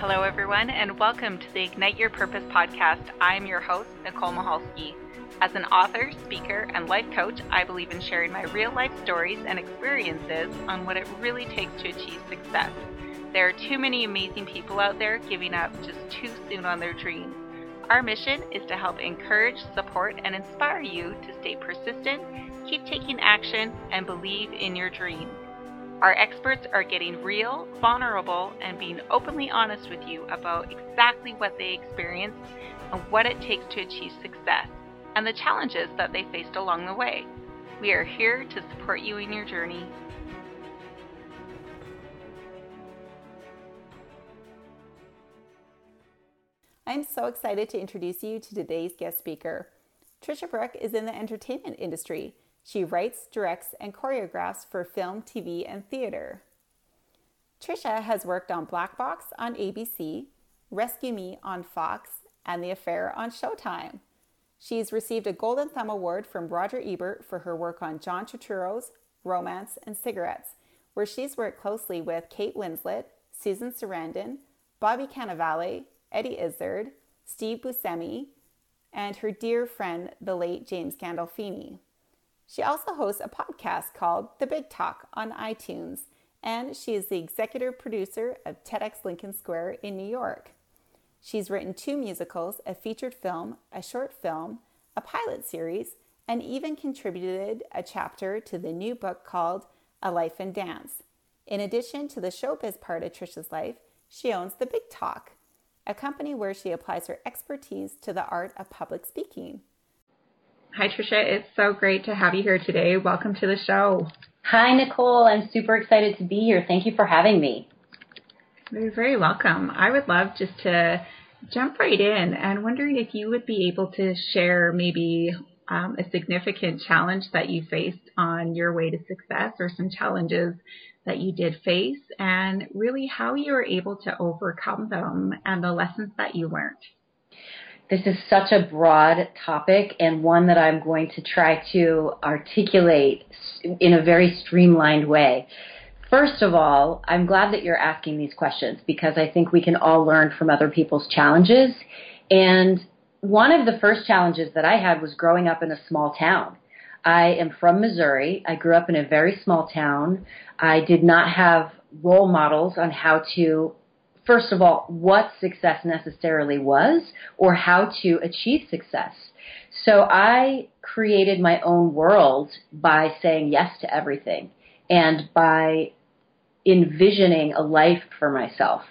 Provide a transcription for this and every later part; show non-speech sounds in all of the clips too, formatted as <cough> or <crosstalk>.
Hello, everyone, and welcome to the Ignite Your Purpose podcast. I'm your host, Nicole Mahalski. As an author, speaker, and life coach, I believe in sharing my real life stories and experiences on what it really takes to achieve success. There are too many amazing people out there giving up just too soon on their dreams. Our mission is to help encourage, support, and inspire you to stay persistent, keep taking action, and believe in your dreams. Our experts are getting real, vulnerable, and being openly honest with you about exactly what they experienced and what it takes to achieve success and the challenges that they faced along the way. We are here to support you in your journey. I'm so excited to introduce you to today's guest speaker. Tricia Brouk is in the entertainment industry she writes, directs, and choreographs for film, TV, and theater. Tricia has worked on Black Box on ABC, Rescue Me on Fox, and The Affair on Showtime. She's received a Golden Thumb Award from Roger Ebert for her work on John Turturro's Romance and Cigarettes, where she's worked closely with Kate Winslet, Susan Sarandon, Bobby Cannavale, Eddie Izzard, Steve Buscemi, and her dear friend, the late James Gandolfini. She also hosts a podcast called The Big Talk on iTunes, and she is the executive producer of TEDx Lincoln Square in New York. She's written two musicals, a featured film, a short film, a pilot series, and even contributed a chapter to the new book called A Life in Dance. In addition to the showbiz part of Tricia's life, she owns The Big Talk, a company where she applies her expertise to the art of public speaking. Hi, Tricia. It's so great to have you here today. Welcome to the show. Hi, Nicole. I'm super excited to be here. Thank you for having me. You're very welcome. I would love just to jump right in and wondering if you would be able to share maybe um, a significant challenge that you faced on your way to success or some challenges that you did face and really how you were able to overcome them and the lessons that you learned. This is such a broad topic and one that I'm going to try to articulate in a very streamlined way. First of all, I'm glad that you're asking these questions because I think we can all learn from other people's challenges. And one of the first challenges that I had was growing up in a small town. I am from Missouri. I grew up in a very small town. I did not have role models on how to first of all, what success necessarily was or how to achieve success. So I created my own world by saying yes to everything and by envisioning a life for myself.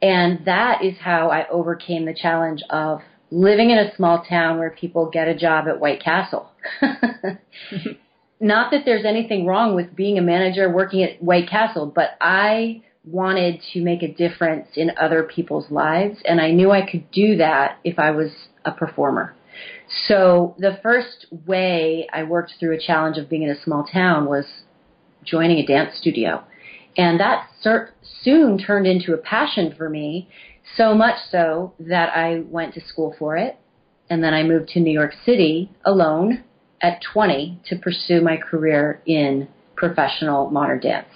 And that is how I overcame the challenge of living in a small town where people get a job at White Castle. <laughs> Not that there's anything wrong with being a manager working at White Castle, but I wanted to make a difference in other people's lives, and I knew I could do that if I was a performer. So the first way I worked through a challenge of being in a small town was joining a dance studio. And that cert- soon turned into a passion for me, so much so that I went to school for it. And then I moved to New York City alone at 20 to pursue my career in professional modern dance.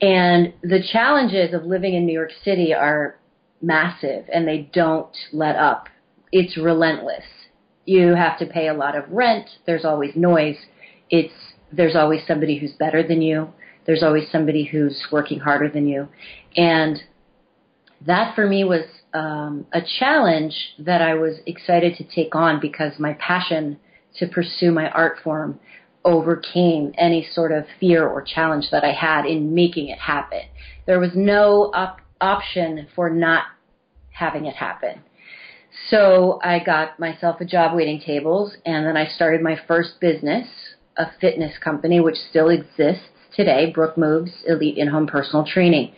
And the challenges of living in New York City are massive and they don't let up. It's relentless. You have to pay a lot of rent. There's always noise. It's, there's always somebody who's better than you. There's always somebody who's working harder than you. And that for me was um, a challenge that I was excited to take on because my passion to pursue my art form overcame any sort of fear or challenge that I had in making it happen. There was no op- option for not having it happen. So I got myself a job waiting tables and then I started my first business, a fitness company which still exists today, Brouk Moves Elite In-Home Personal Training.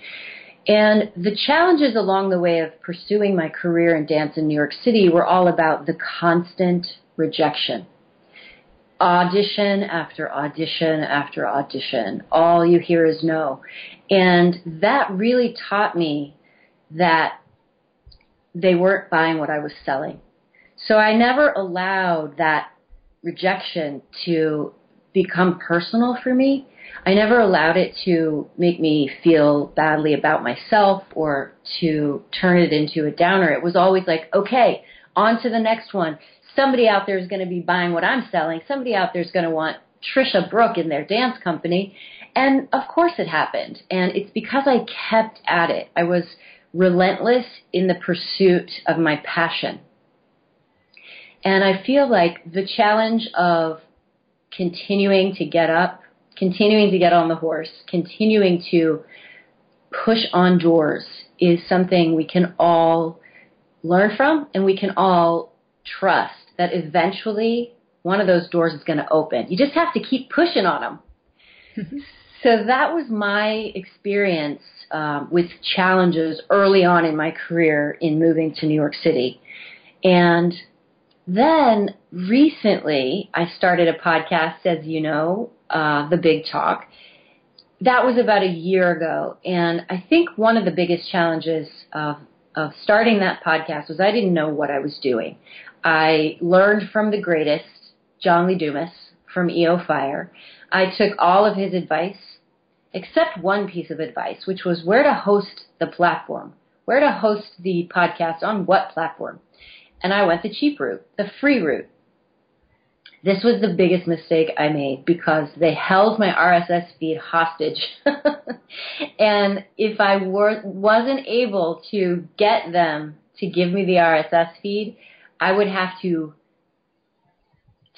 And the challenges along the way of pursuing my career in dance in New York City were all about the constant rejection audition after audition after audition. All you hear is no. And that really taught me that they weren't buying what I was selling. So I never allowed that rejection to become personal for me. I never allowed it to make me feel badly about myself or to turn it into a downer. It was always like, okay, on to the next one. Somebody out there is going to be buying what I'm selling. Somebody out there is going to want Tricia Brouk in their dance company. And of course it happened. And it's because I kept at it. I was relentless in the pursuit of my passion. And I feel like the challenge of continuing to get up, continuing to get on the horse, continuing to push on doors is something we can all learn from and we can all trust that eventually one of those doors is going to open. You just have to keep pushing on them. so that was my experience um, with challenges early on in my career in moving to New York City. And then recently, I started a podcast, as you know, uh, The Big Talk. That was about a year ago. And I think one of the biggest challenges of, of starting that podcast was I didn't know what I was doing. I learned from the greatest, John Lee Dumas from EO Fire. I took all of his advice, except one piece of advice, which was where to host the platform, where to host the podcast on what platform and I went the cheap route, the free route. This was the biggest mistake I made because they held my RSS feed hostage. <laughs> and if I were, wasn't able to get them to give me the RSS feed, I would have to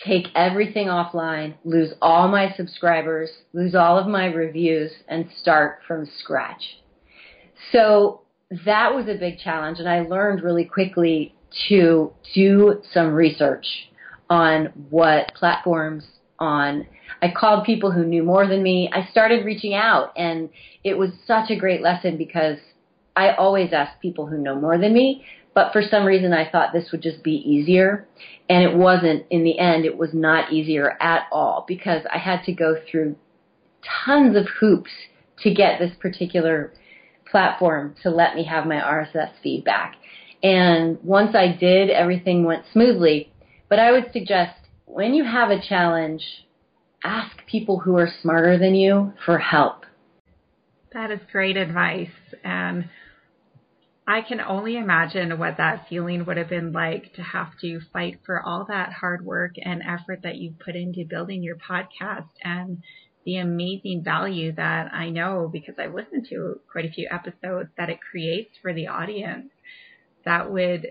take everything offline, lose all my subscribers, lose all of my reviews, and start from scratch. So that was a big challenge, and I learned really quickly to do some research on what platforms on I called people who knew more than me. I started reaching out and it was such a great lesson because I always ask people who know more than me, but for some reason I thought this would just be easier and it wasn't in the end it was not easier at all because I had to go through tons of hoops to get this particular platform to let me have my RSS feedback. And once I did, everything went smoothly. But I would suggest when you have a challenge, ask people who are smarter than you for help. That is great advice. And I can only imagine what that feeling would have been like to have to fight for all that hard work and effort that you've put into building your podcast and the amazing value that I know because I've listened to quite a few episodes that it creates for the audience that would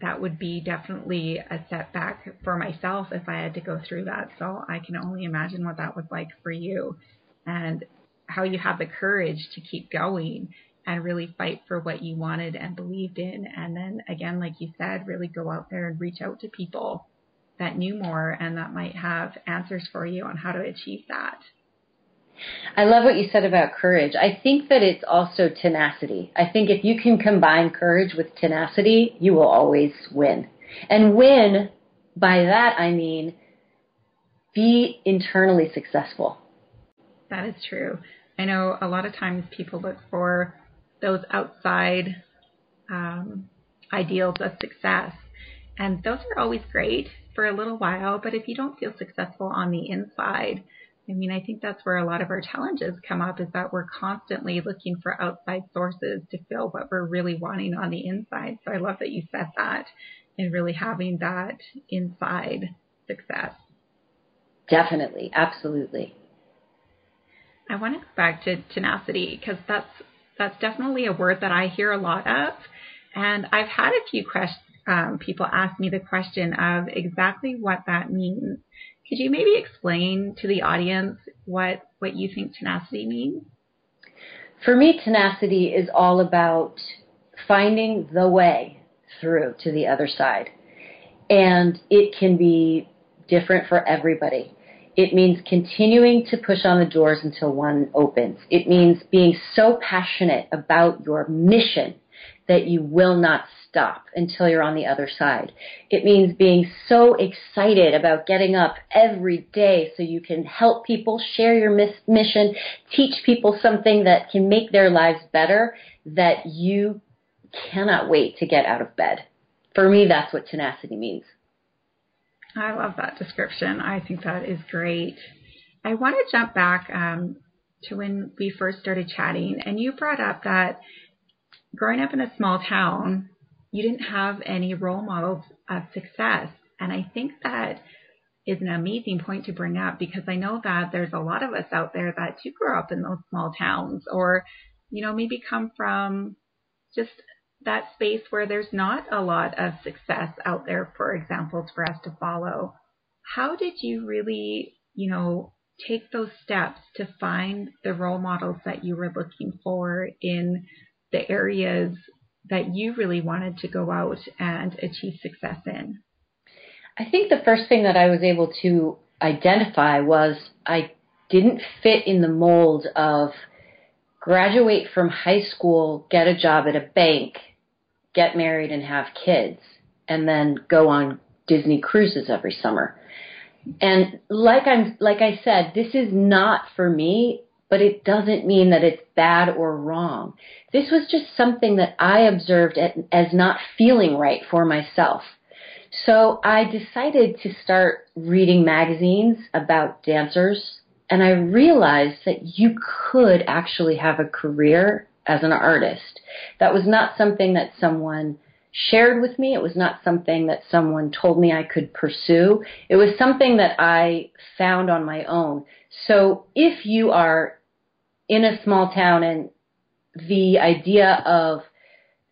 that would be definitely a setback for myself if I had to go through that. So I can only imagine what that was like for you and how you have the courage to keep going and really fight for what you wanted and believed in. And then again, like you said, really go out there and reach out to people that knew more and that might have answers for you on how to achieve that. I love what you said about courage. I think that it's also tenacity. I think if you can combine courage with tenacity, you will always win. And win, by that I mean be internally successful. That is true. I know a lot of times people look for those outside um, ideals of success, and those are always great for a little while, but if you don't feel successful on the inside, I mean, I think that's where a lot of our challenges come up is that we're constantly looking for outside sources to fill what we're really wanting on the inside. So I love that you said that and really having that inside success. Definitely, absolutely. I want to go back to tenacity because that's that's definitely a word that I hear a lot of, and I've had a few questions. Um, people ask me the question of exactly what that means. Could you maybe explain to the audience what, what you think tenacity means? For me, tenacity is all about finding the way through to the other side. And it can be different for everybody. It means continuing to push on the doors until one opens. It means being so passionate about your mission that you will not stop until you're on the other side. It means being so excited about getting up every day so you can help people, share your mission, teach people something that can make their lives better that you cannot wait to get out of bed. For me, that's what tenacity means. I love that description. I think that is great. I want to jump back um, to when we first started chatting, and you brought up that growing up in a small town, you didn't have any role models of success. And I think that is an amazing point to bring up because I know that there's a lot of us out there that do grow up in those small towns or, you know, maybe come from just that space where there's not a lot of success out there for examples for us to follow. How did you really, you know, take those steps to find the role models that you were looking for in the areas that you really wanted to go out and achieve success in? I think the first thing that I was able to identify was I didn't fit in the mold of graduate from high school, get a job at a bank, get married and have kids, and then go on Disney cruises every summer. And like I'm like I said, this is not for me, but it doesn't mean that it's bad or wrong. This was just something that I observed as not feeling right for myself. So I decided to start reading magazines about dancers and I realized that you could actually have a career as an artist. That was not something that someone shared with me. It was not something that someone told me I could pursue. It was something that I found on my own. So if you are in a small town and the idea of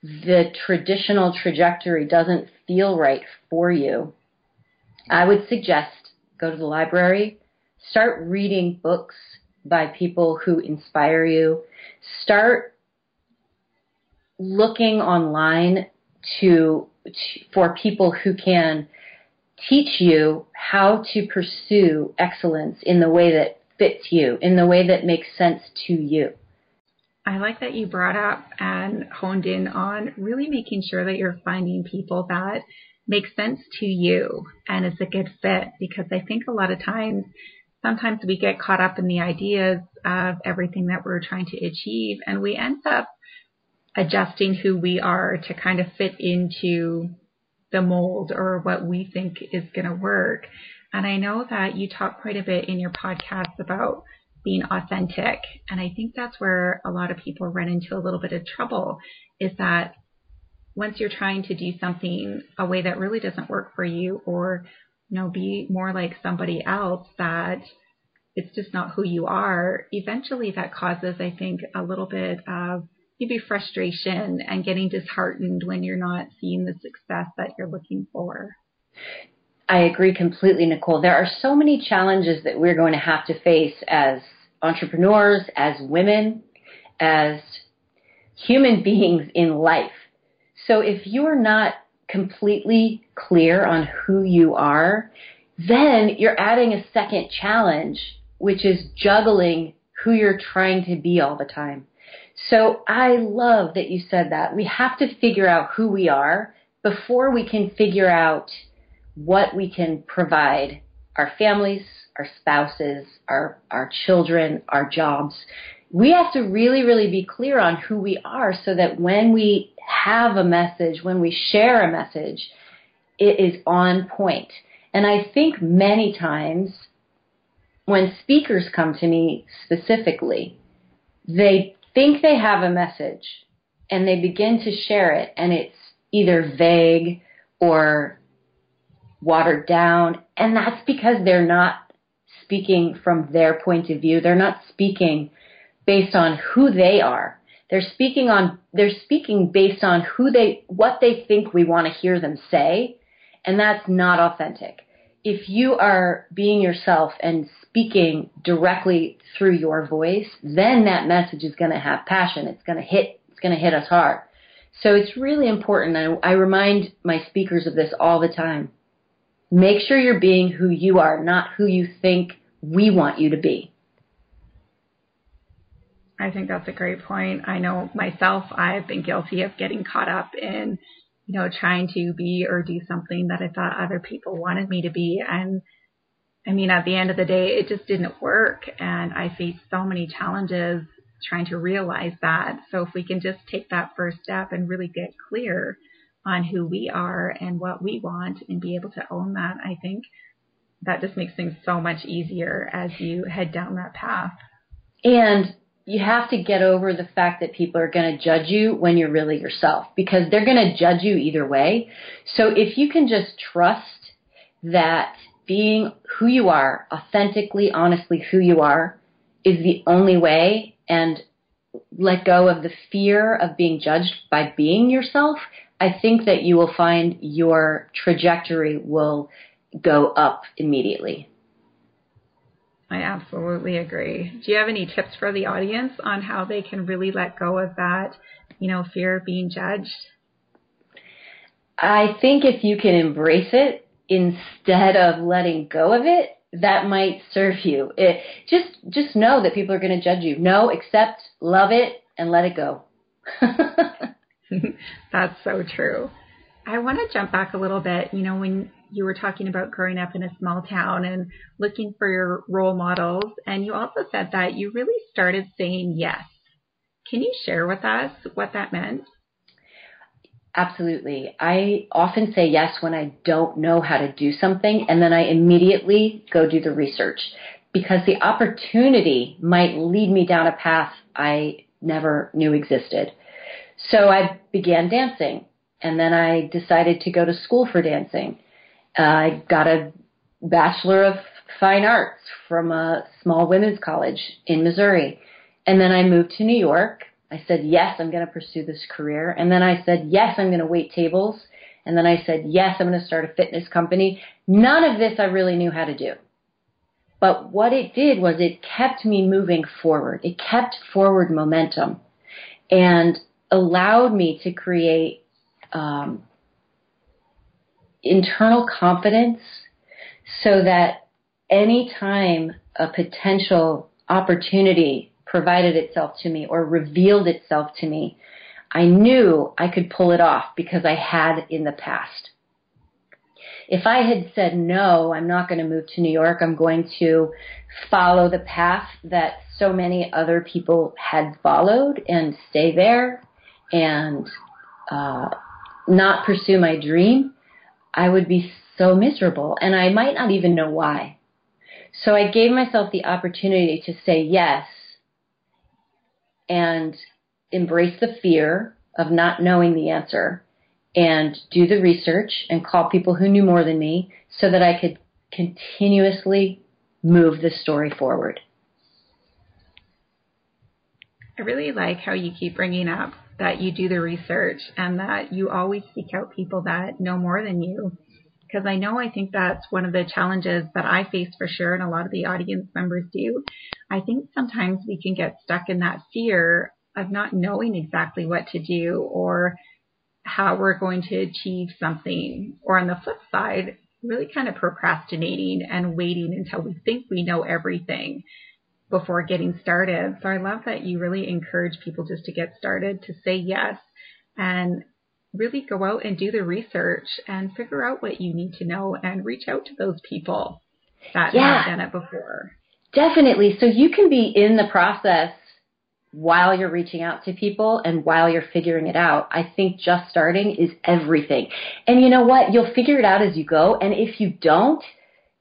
the traditional trajectory doesn't feel right for you, I would suggest go to the library, start reading books by people who inspire you, start looking online to, to for people who can teach you how to pursue excellence in the way that fits you, in the way that makes sense to you. I like that you brought up and honed in on really making sure that you're finding people that make sense to you and is a good fit because I think a lot of times sometimes we get caught up in the ideas of everything that we're trying to achieve and we end up adjusting who we are to kind of fit into the mold or what we think is going to work. And I know that you talk quite a bit in your podcast about being authentic. And I think that's where a lot of people run into a little bit of trouble is that once you're trying to do something a way that really doesn't work for you or, you know, be more like somebody else that it's just not who you are, eventually that causes, I think, a little bit of maybe frustration and getting disheartened when you're not seeing the success that you're looking for. I agree completely, Nicole. There are so many challenges that we're going to have to face as entrepreneurs, as women, as human <laughs> beings in life. So if you're not completely clear on who you are, then you're adding a second challenge, which is juggling who you're trying to be all the time. So I love that you said that. We have to figure out who we are before we can figure out what we can provide our families, our spouses, our, our children, our jobs. We have to really, really be clear on who we are so that when we have a message, when we share a message, it is on point. And I think many times when speakers come to me specifically, they think they have a message and they begin to share it and it's either vague or watered down. And that's because they're not speaking from their point of view. They're not speaking based on who they are. They're speaking on, they're speaking based on who they, what they think we want to hear them say. And that's not authentic. If you are being yourself and speaking directly through your voice, then that message is going to have passion. It's going to hit, it's going to hit us hard. So it's really important. I, I remind my speakers of this all the time. Make sure you're being who you are, not who you think we want you to be. I think that's a great point. I know myself, I've been guilty of getting caught up in, you know, trying to be or do something that I thought other people wanted me to be. And I mean, at the end of the day, it just didn't work. And I faced so many challenges trying to realize that. So if we can just take that first step and really get clear on who we are and what we want and be able to own that, I think that just makes things so much easier as you head down that path. And you have to get over the fact that people are going to judge you when you're really yourself because they're going to judge you either way. So if you can just trust that being who you are, authentically, honestly who you are, is the only way and let go of the fear of being judged by being yourself, I think that you will find your trajectory will go up immediately. I absolutely agree. Do you have any tips for the audience on how they can really let go of that, you know, fear of being judged? I think if you can embrace it instead of letting go of it, that might serve you. It, just just know that people are going to judge you. No, accept, love it, and let it go. <laughs> <laughs> That's so true. I want to jump back a little bit. You know, when you were talking about growing up in a small town and looking for your role models, and you also said that you really started saying yes. Can you share with us what that meant? Absolutely. I often say yes when I don't know how to do something, and then I immediately go do the research because the opportunity might lead me down a path I never knew existed. So I began dancing, and then I decided to go to school for dancing. Uh, I got a Bachelor of Fine Arts from a small women's college in Missouri. And then I moved to New York I said, yes, I'm going to pursue this career. And then I said, yes, I'm going to wait tables. And then I said, yes, I'm going to start a fitness company. None of this I really knew how to do. But what it did was it kept me moving forward. It kept forward momentum and allowed me to create um, internal confidence so that anytime a potential opportunity provided itself to me or revealed itself to me, I knew I could pull it off because I had in the past. If I had said, no, I'm not going to move to New York, I'm going to follow the path that so many other people had followed and stay there and uh, not pursue my dream, I would be so miserable and I might not even know why. So I gave myself the opportunity to say yes and embrace the fear of not knowing the answer and do the research and call people who knew more than me so that I could continuously move the story forward. I really like how you keep bringing up that you do the research and that you always seek out people that know more than you. Because I know I think that's one of the challenges that I face for sure, and a lot of the audience members do. I think sometimes we can get stuck in that fear of not knowing exactly what to do or how we're going to achieve something. Or on the flip side, really kind of procrastinating and waiting until we think we know everything before getting started. So I love that you really encourage people just to get started, to say yes, and really go out and do the research and figure out what you need to know and reach out to those people that yeah. have done it before. Definitely. So you can be in the process while you're reaching out to people and while you're figuring it out. I think just starting is everything. And you know what? You'll figure it out as you go. And if you don't,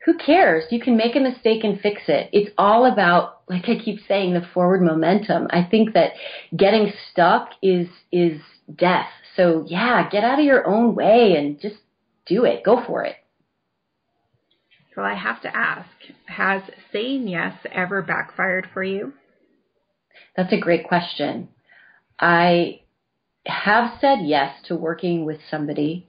who cares? You can make a mistake and fix it. It's all about, like I keep saying, the forward momentum. I think that getting stuck is, is death. So yeah, get out of your own way and just do it. Go for it. Well, I have to ask, has saying yes ever backfired for you? That's a great question. I have said yes to working with somebody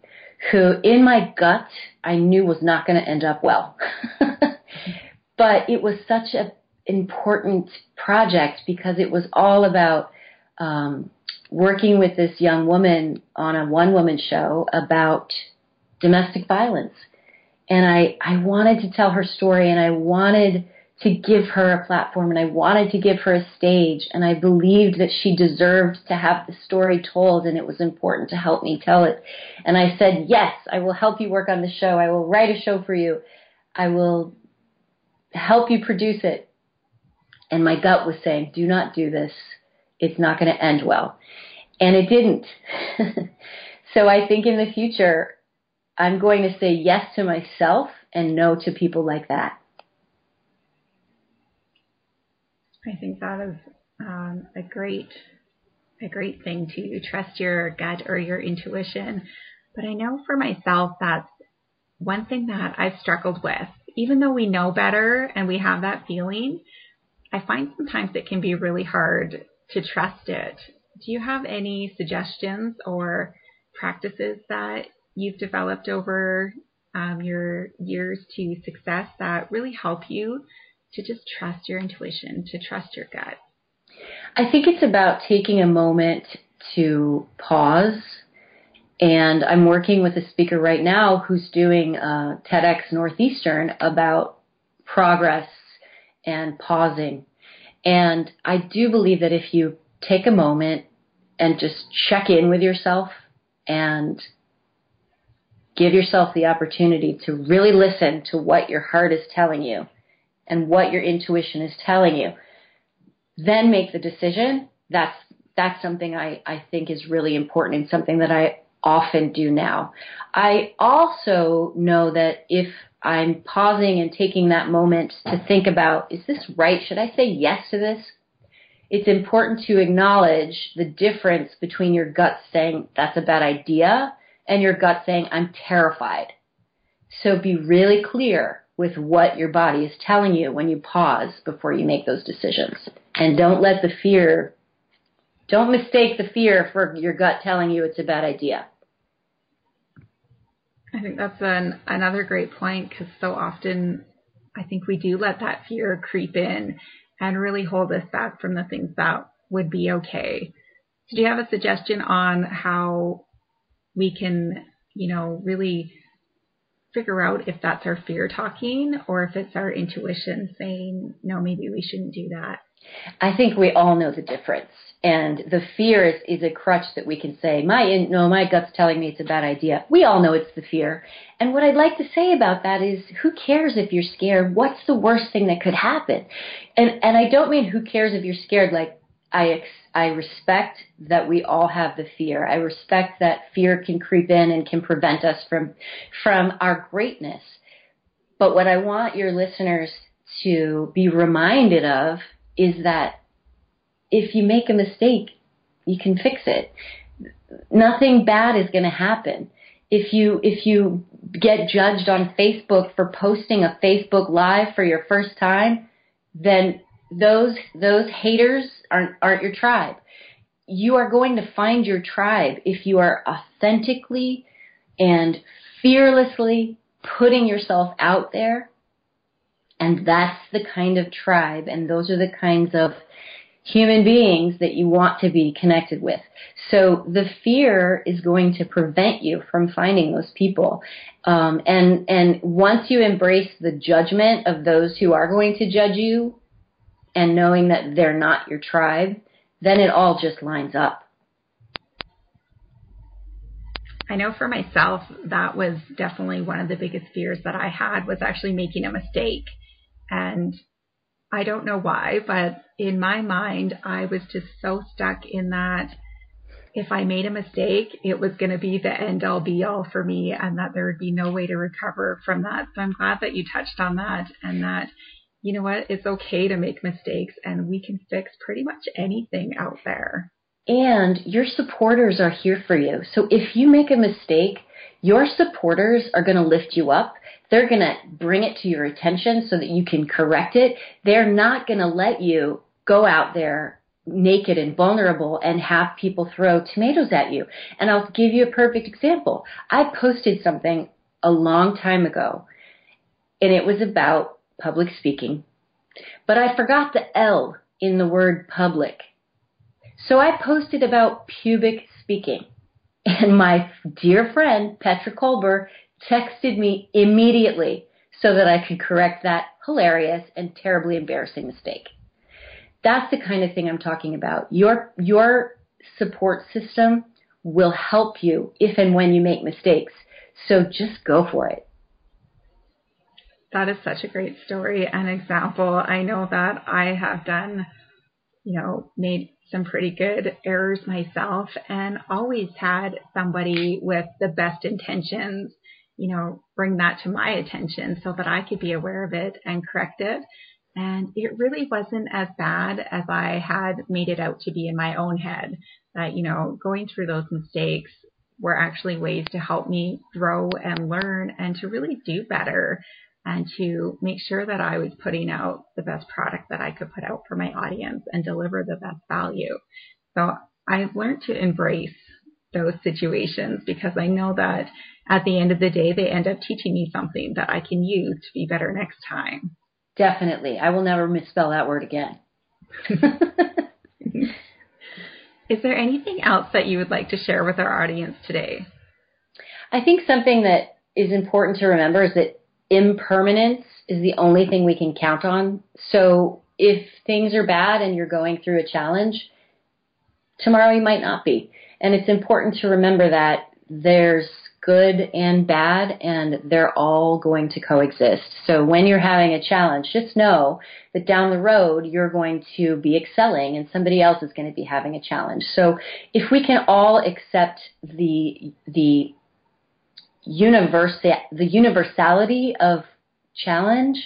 who in my gut I knew was not going to end up well. <laughs> but it was such an important project because it was all about um, working with this young woman on a one woman show about domestic violence and I, I wanted to tell her story and I wanted to give her a platform and I wanted to give her a stage and I believed that she deserved to have the story told and it was important to help me tell it. And I said, yes, I will help you work on the show. I will write a show for you. I will help you produce it. And my gut was saying, do not do this. It's not going to end well. And it didn't. <laughs> So I think in the future, I'm going to say yes to myself and no to people like that. I think that is um, a great a great thing to trust your gut or your intuition. But I know for myself that's one thing that I've struggled with. Even though we know better and we have that feeling, I find sometimes it can be really hard to trust it. Do you have any suggestions or practices that you've developed over um, your years to success that really help you to just trust your intuition, to trust your gut? I think it's about taking a moment to pause. And I'm working with a speaker right now who's doing a TEDx Northeastern about progress and pausing. And I do believe that if you take a moment and just check in with yourself and give yourself the opportunity to really listen to what your heart is telling you and what your intuition is telling you, then make the decision. That's that's something I, I think is really important and something that I often do now. I also know that if I'm pausing and taking that moment to think about, is this right? Should I say yes to this? It's important to acknowledge the difference between your gut saying that's a bad idea and your gut saying I'm terrified. So be really clear with what your body is telling you when you pause before you make those decisions. And don't let the fear, don't mistake the fear for your gut telling you it's a bad idea. I think that's an, another great point because so often I think we do let that fear creep in and really hold us back from the things that would be okay. So do you have a suggestion on how we can, you know, really figure out if that's our fear talking or if it's our intuition saying, no, maybe we shouldn't do that. I think we all know the difference. And the fear is, is a crutch that we can say, my, no, my gut's telling me it's a bad idea. We all know it's the fear. And what I'd like to say about that is, who cares if you're scared? What's the worst thing that could happen? And, and I don't mean who cares if you're scared, like, I, ex- I respect that we all have the fear. I respect that fear can creep in and can prevent us from, from our greatness. But what I want your listeners to be reminded of is that if you make a mistake, you can fix it. Nothing bad is going to happen. If you if you get judged on Facebook for posting a Facebook live for your first time, then those those haters aren't aren't your tribe. You are going to find your tribe if you are authentically and fearlessly putting yourself out there. And that's the kind of tribe and those are the kinds of human beings that you want to be connected with. So the fear is going to prevent you from finding those people. Um, and and once you embrace the judgment of those who are going to judge you, and knowing that they're not your tribe, then it all just lines up. I know for myself that was definitely one of the biggest fears that I had was actually making a mistake. And I don't know why, but in my mind, I was just so stuck in that if I made a mistake, it was going to be the end all be all for me and that there would be no way to recover from that. So I'm glad that you touched on that and that, you know what, it's okay to make mistakes and we can fix pretty much anything out there. And your supporters are here for you. So if you make a mistake, your supporters are going to lift you up. They're going to bring it to your attention so that you can correct it. They're not going to let you go out there naked and vulnerable and have people throw tomatoes at you. And I'll give you a perfect example. I posted something a long time ago and it was about public speaking, but I forgot the L in the word public. So I posted about pubic speaking. And my dear friend, Petra Kolber, texted me immediately so that I could correct that hilarious and terribly embarrassing mistake. That's the kind of thing I'm talking about. Your, your support system will help you if and when you make mistakes. So just go for it. That is such a great story and example. I know that I have done, you know, made some pretty good errors myself and always had somebody with the best intentions, you know, bring that to my attention so that I could be aware of it and correct it. And it really wasn't as bad as I had made it out to be in my own head. That, you know, going through those mistakes were actually ways to help me grow and learn and to really do better and to make sure that I was putting out the best product that I could put out for my audience and deliver the best value. So I've learned to embrace those situations because I know that at the end of the day, they end up teaching me something that I can use to be better next time. Definitely. I will never misspell that word again. <laughs> Is there anything else that you would like to share with our audience today? I think something that is important to remember is that impermanence is the only thing we can count on. So if things are bad and you're going through a challenge, tomorrow you might not be. And it's important to remember that there's good and bad and they're all going to coexist. So when you're having a challenge, just know that down the road you're going to be excelling and somebody else is going to be having a challenge. So if we can all accept the the universa- the universality of challenge,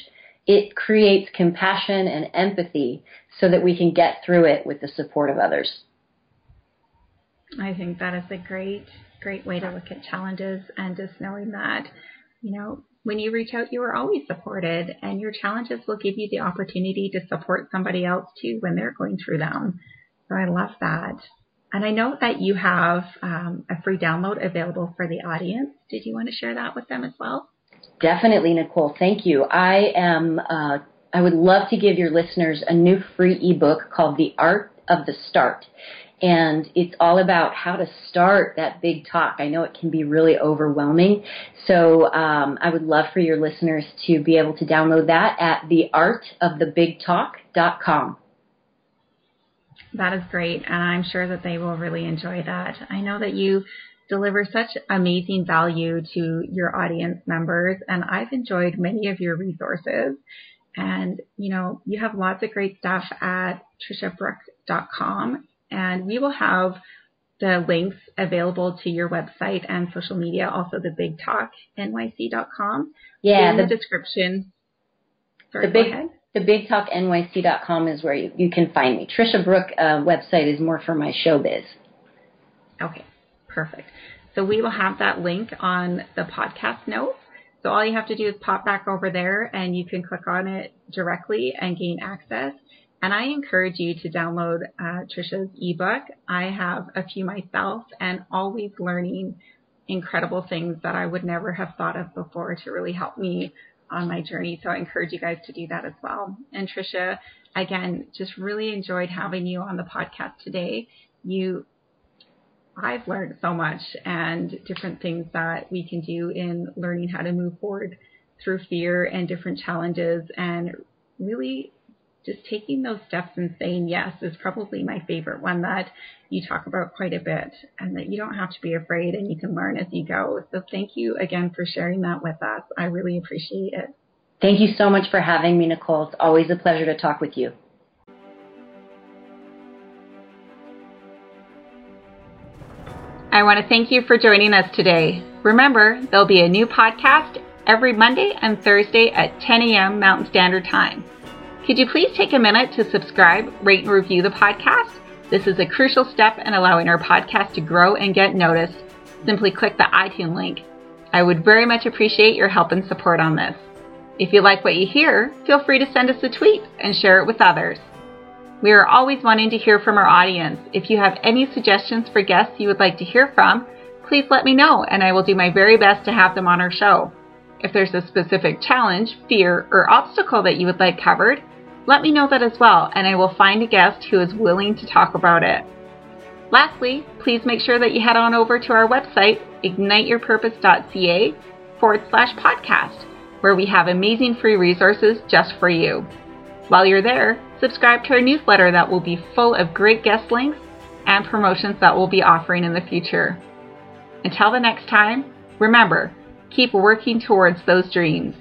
it creates compassion and empathy so that we can get through it with the support of others. I think that is a great, great way to look at challenges and just knowing that, you know, when you reach out, you are always supported and your challenges will give you the opportunity to support somebody else too when they're going through them. So I love that. And I know that you have um, a free download available for the audience. Did you want to share that with them as well? Definitely, Nicole. Thank you. I am. Uh, I would love to give your listeners a new free ebook called "The Art of the Start," and it's all about how to start that big talk. I know it can be really overwhelming, so um, I would love for your listeners to be able to download that at theartofthebigtalk.com. That is great, and I'm sure that they will really enjoy that. I know that you deliver such amazing value to your audience members, and I've enjoyed many of your resources. And, you know, you have lots of great stuff at triciabrouk.com, and we will have the links available to your website and social media, also the bigtalknyc.com. Yeah, in the, the description. Sorry, the big, the bigtalknyc.com is where you, you can find me. Tricia Brouk uh, website is more for my showbiz. Okay, perfect. So we will have that link on the podcast notes. So all you have to do is pop back over there and you can click on it directly and gain access. And I encourage you to download uh, Tricia's ebook. I have a few myself and always learning incredible things that I would never have thought of before to really help me on my journey. So I encourage you guys to do that as well. And Tricia, again, just really enjoyed having you on the podcast today. You, I've learned so much and different things that we can do in learning how to move forward through fear and different challenges and really just taking those steps and saying yes is probably my favorite one that you talk about quite a bit and that you don't have to be afraid and you can learn as you go. So thank you again for sharing that with us. I really appreciate it. Thank you so much for having me, Nicole. It's always a pleasure to talk with you. I want to thank you for joining us today. Remember, there'll be a new podcast every Monday and Thursday at 10 a.m. Mountain Standard Time. Could you please take a minute to subscribe, rate, and review the podcast? This is a crucial step in allowing our podcast to grow and get noticed. Simply click the iTunes link. I would very much appreciate your help and support on this. If you like what you hear, feel free to send us a tweet and share it with others. We are always wanting to hear from our audience. If you have any suggestions for guests you would like to hear from, please let me know and I will do my very best to have them on our show. If there's a specific challenge, fear, or obstacle that you would like covered, let me know that as well, and I will find a guest who is willing to talk about it. Lastly, please make sure that you head on over to our website, igniteyourpurpose.ca forward slash podcast, where we have amazing free resources just for you. While you're there, subscribe to our newsletter that will be full of great guest links and promotions that we'll be offering in the future. Until the next time, remember, keep working towards those dreams.